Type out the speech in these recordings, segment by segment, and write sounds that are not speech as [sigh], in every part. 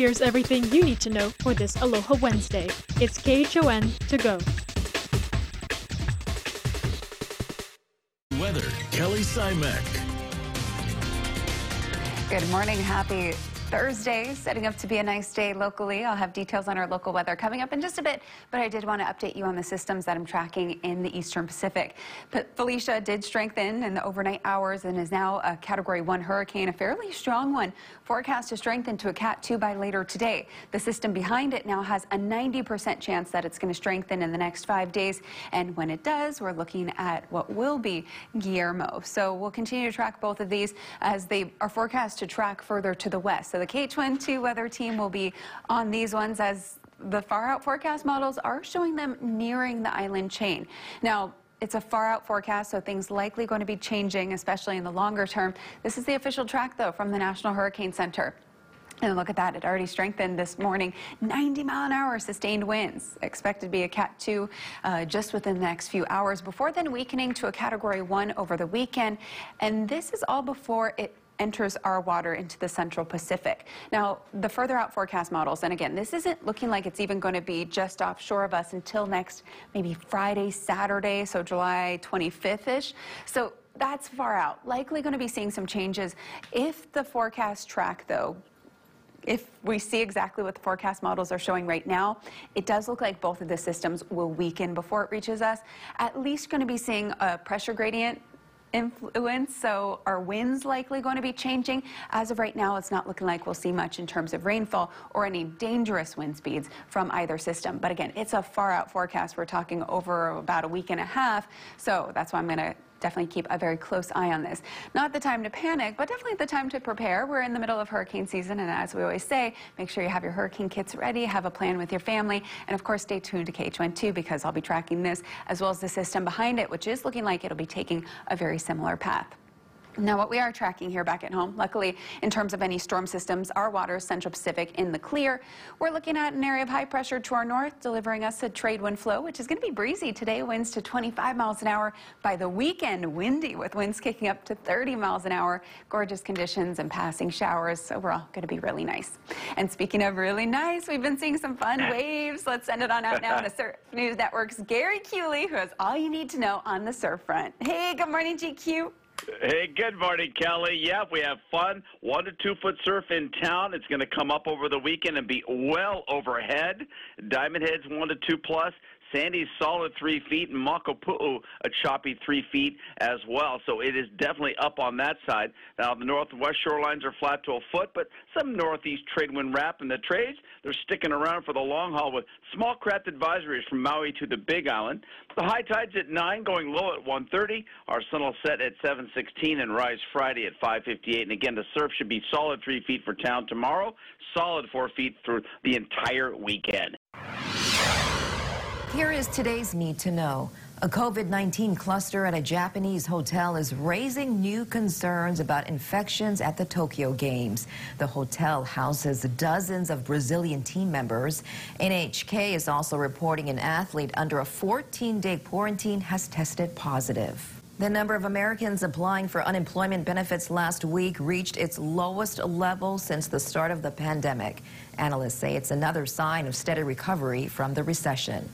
Here's everything you need to know for this Aloha Wednesday. It's KHON to go. Weather, Kelly Simek. Good morning. Happy Thursday, setting up to be a nice day locally. I'll have details on our local weather coming up in just a bit, but I did want to update you on the systems that I'm tracking in the eastern Pacific. But Felicia did strengthen in the overnight hours and is now a Category 1 hurricane, a fairly strong one. Forecast to strengthen to a Cat 2 by later today. The system behind it now has a 90% chance that it's going to strengthen in the next five days, and when it does, we're looking at what will be Guillermo. So we'll continue to track both of these as they are forecast to track further to the west. So the KHON2 weather team will be on these ones as the far out forecast models are showing them nearing the island chain. Now, it's a far out forecast, so things likely going to be changing, especially in the longer term. This is the official track, though, from the National Hurricane Center. And look at that, it already strengthened this morning. 90 mile an hour sustained winds. Expected to be a Cat 2 uh, just within the next few hours, before then weakening to a Category 1 over the weekend. And this is all before it enters our water into the central Pacific. Now, the further out forecast models, and again, this isn't looking like it's even going to be just offshore of us until next maybe Friday, Saturday, so July 25th-ish. So that's far out. Likely going to be seeing some changes. If the forecast track, though, if we see exactly what the forecast models are showing right now, it does look like both of the systems will weaken before it reaches us. At least going to be seeing a pressure gradient influence, so are winds likely going to be changing? As of right now, it's not looking like we'll see much in terms of rainfall or any dangerous wind speeds from either system. But again, it's a far out forecast. We're talking over about a week and a half, so that's why I'm going to definitely keep a very close eye on this. Not the time to panic, but definitely the time to prepare. We're in the middle of hurricane season, and as we always say, make sure you have your hurricane kits ready, have a plan with your family, and of course, stay tuned to KHON2 because I'll be tracking this as well as the system behind it, which is looking like it'll be taking a very similar path. Now, what we are tracking here back at home, luckily, in terms of any storm systems, our waters, Central Pacific in the clear. We're looking at an area of high pressure to our north, delivering us a trade wind flow, which is going to be breezy today, winds to 25 miles an hour. By the weekend, windy with winds kicking up to 30 miles an hour. Gorgeous conditions and passing showers. Overall, going to be really nice. And speaking of really nice, we've been seeing some fun [laughs] waves. Let's send it on out now to [laughs] Surf News Network's Gary Kewley, who has all you need to know on the surf front. Hey, good morning, GQ. Hey, good morning, Kelly. Yeah, we have fun. One to two foot surf in town. It's going to come up over the weekend and be well overhead. Diamond Head's one to two plus. Sandy's solid three feet, and Makapu'u a choppy three feet as well. So it is definitely up on that side. Now the northwest shorelines are flat to a foot, but some northeast trade wind wrap in the trades. They're sticking around for the long haul with small craft advisories from Maui to the Big Island. The high tide's at nine, going low at 1:30. Our sun will set at 7:16 and rise Friday at 5:58. And again, the surf should be solid three feet for town tomorrow, solid four feet through the entire weekend. Here is today's Need to Know. A COVID-19 cluster at a Japanese hotel is raising new concerns about infections at the Tokyo Games. The hotel houses dozens of Brazilian team members. NHK is also reporting an athlete under a 14-day quarantine has tested positive. The number of Americans applying for unemployment benefits last week reached its lowest level since the start of the pandemic. Analysts say it's another sign of steady recovery from the recession.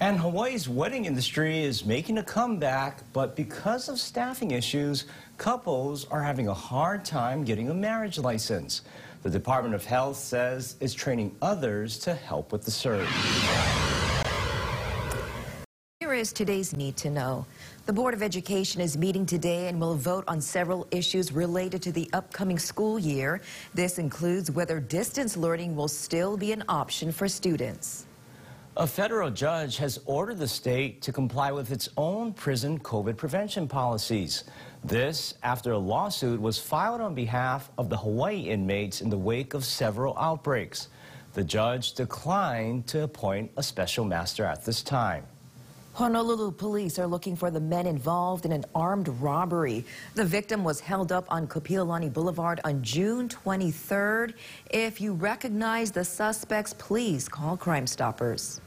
And Hawaii's wedding industry is making a comeback, but because of staffing issues, couples are having a hard time getting a marriage license. The Department of Health says it's training others to help with the search. Here is today's Need to Know. The Board of Education is meeting today and will vote on several issues related to the upcoming school year. This includes whether distance learning will still be an option for students. A federal judge has ordered the state to comply with its own prison COVID prevention policies. This after a lawsuit was filed on behalf of the Hawaii inmates in the wake of several outbreaks. The judge declined to appoint a special master at this time. Honolulu police are looking for the men involved in an armed robbery. The victim was held up on Kapiolani Boulevard on June 23rd. If you recognize the suspects, please call Crime Stoppers.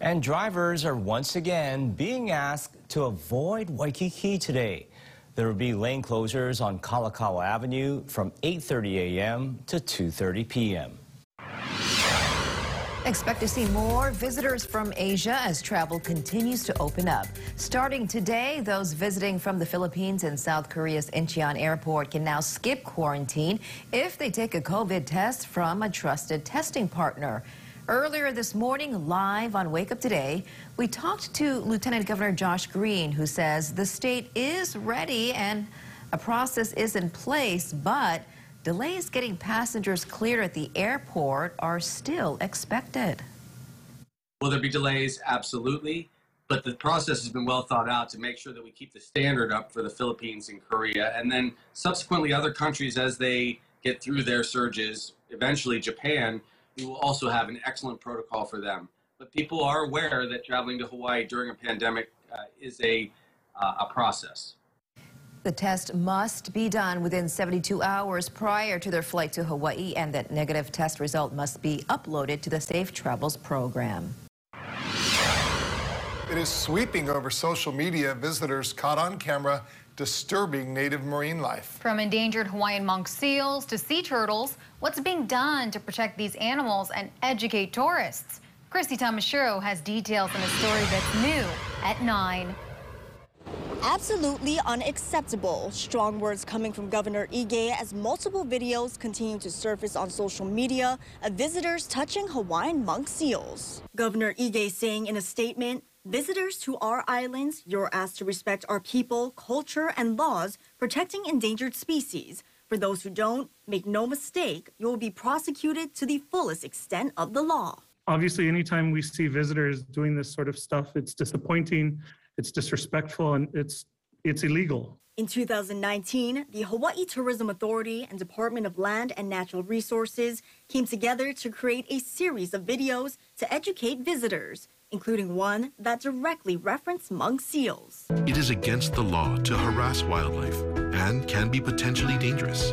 And drivers are once again being asked to avoid Waikiki today. There will be lane closures on Kalakaua Avenue from 8.30 a.m. to 2.30 p.m. Expect to see more visitors from Asia as travel continues to open up. Starting today, those visiting from the Philippines and South Korea's Incheon Airport can now skip quarantine if they take a COVID test from a trusted testing partner. Earlier this morning, live on Wake Up Today, we talked to Lieutenant Governor Josh Green, who says the state is ready and a process is in place, but Delays getting passengers cleared at the airport are still expected. Will there be delays? Absolutely. But the process has been well thought out to make sure that we keep the standard up for the Philippines and Korea. And then subsequently, other countries, as they get through their surges, eventually Japan, we will also have an excellent protocol for them. But people are aware that traveling to Hawaii during a pandemic uh, is a, uh, a process. The test must be done within 72 hours prior to their flight to Hawaii, and that negative test result must be uploaded to the Safe Travels program. It is sweeping over social media. Visitors caught on camera disturbing native marine life. From endangered Hawaiian monk seals to sea turtles, what's being done to protect these animals and educate tourists? Christy Tamashiro has details in a story that's new at 9 absolutely unacceptable. Strong words coming from Governor Ige as multiple videos continue to surface on social media of visitors touching Hawaiian monk seals. Governor Ige saying in a statement, Visitors to our islands, you're asked to respect our people, culture, and laws protecting endangered species. For those who don't, make no mistake, you will be prosecuted to the fullest extent of the law. Obviously, anytime we see visitors doing this sort of stuff, it's disappointing it's disrespectful and it's it's illegal. In 2019, the Hawaii Tourism Authority and Department of Land and Natural Resources came together to create a series of videos to educate visitors, including one that directly referenced monk seals. It is against the law to harass wildlife and can be potentially dangerous.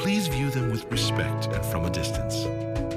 Please view them with respect and from a distance.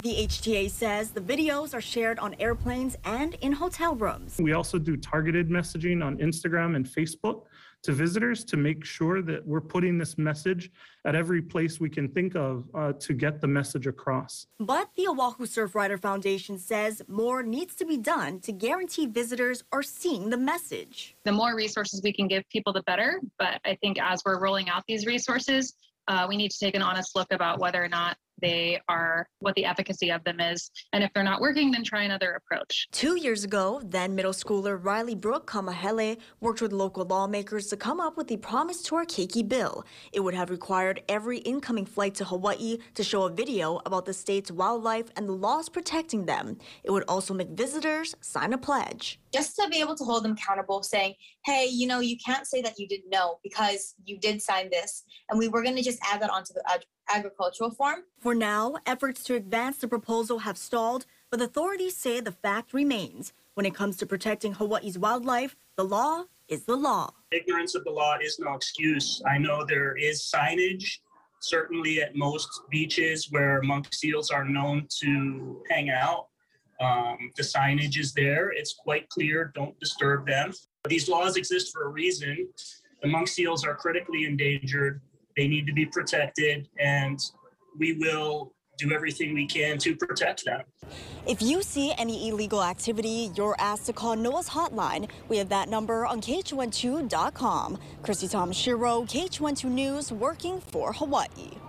The HTA says the videos are shared on airplanes and in hotel rooms. We also do targeted messaging on Instagram and Facebook to visitors to make sure that we're putting this message at every place we can think of uh, to get the message across. But the Oahu Surfrider Foundation says more needs to be done to guarantee visitors are seeing the message. The more resources we can give people, the better. But I think as we're rolling out these resources, uh, we need to take an honest look about whether or not they are, what the efficacy of them is. And if they're not working, then try another approach. Two years ago, then middle schooler Riley Brooke Kamahele worked with local lawmakers to come up with the Promise to Our Keiki bill. It would have required every incoming flight to Hawaii to show a video about the state's wildlife and the laws protecting them. It would also make visitors sign a pledge. Just to be able to hold them accountable, saying, hey, you know, you can't say that you didn't know because you did sign this. And we were going to just add that onto the agricultural farm. For now, efforts to advance the proposal have stalled, but authorities say the fact remains. When it comes to protecting Hawaii's wildlife, the law is the law. Ignorance of the law is no excuse. I know there is signage, certainly at most beaches where monk seals are known to hang out. Um, the signage is there. It's quite clear. Don't disturb them. These laws exist for a reason. The monk seals are critically endangered. They need to be protected, and we will do everything we can to protect them. If you see any illegal activity, you're asked to call NOAA's hotline. We have that number on KHON2.com. Christy Shiro, KHON2 News, working for Hawaii.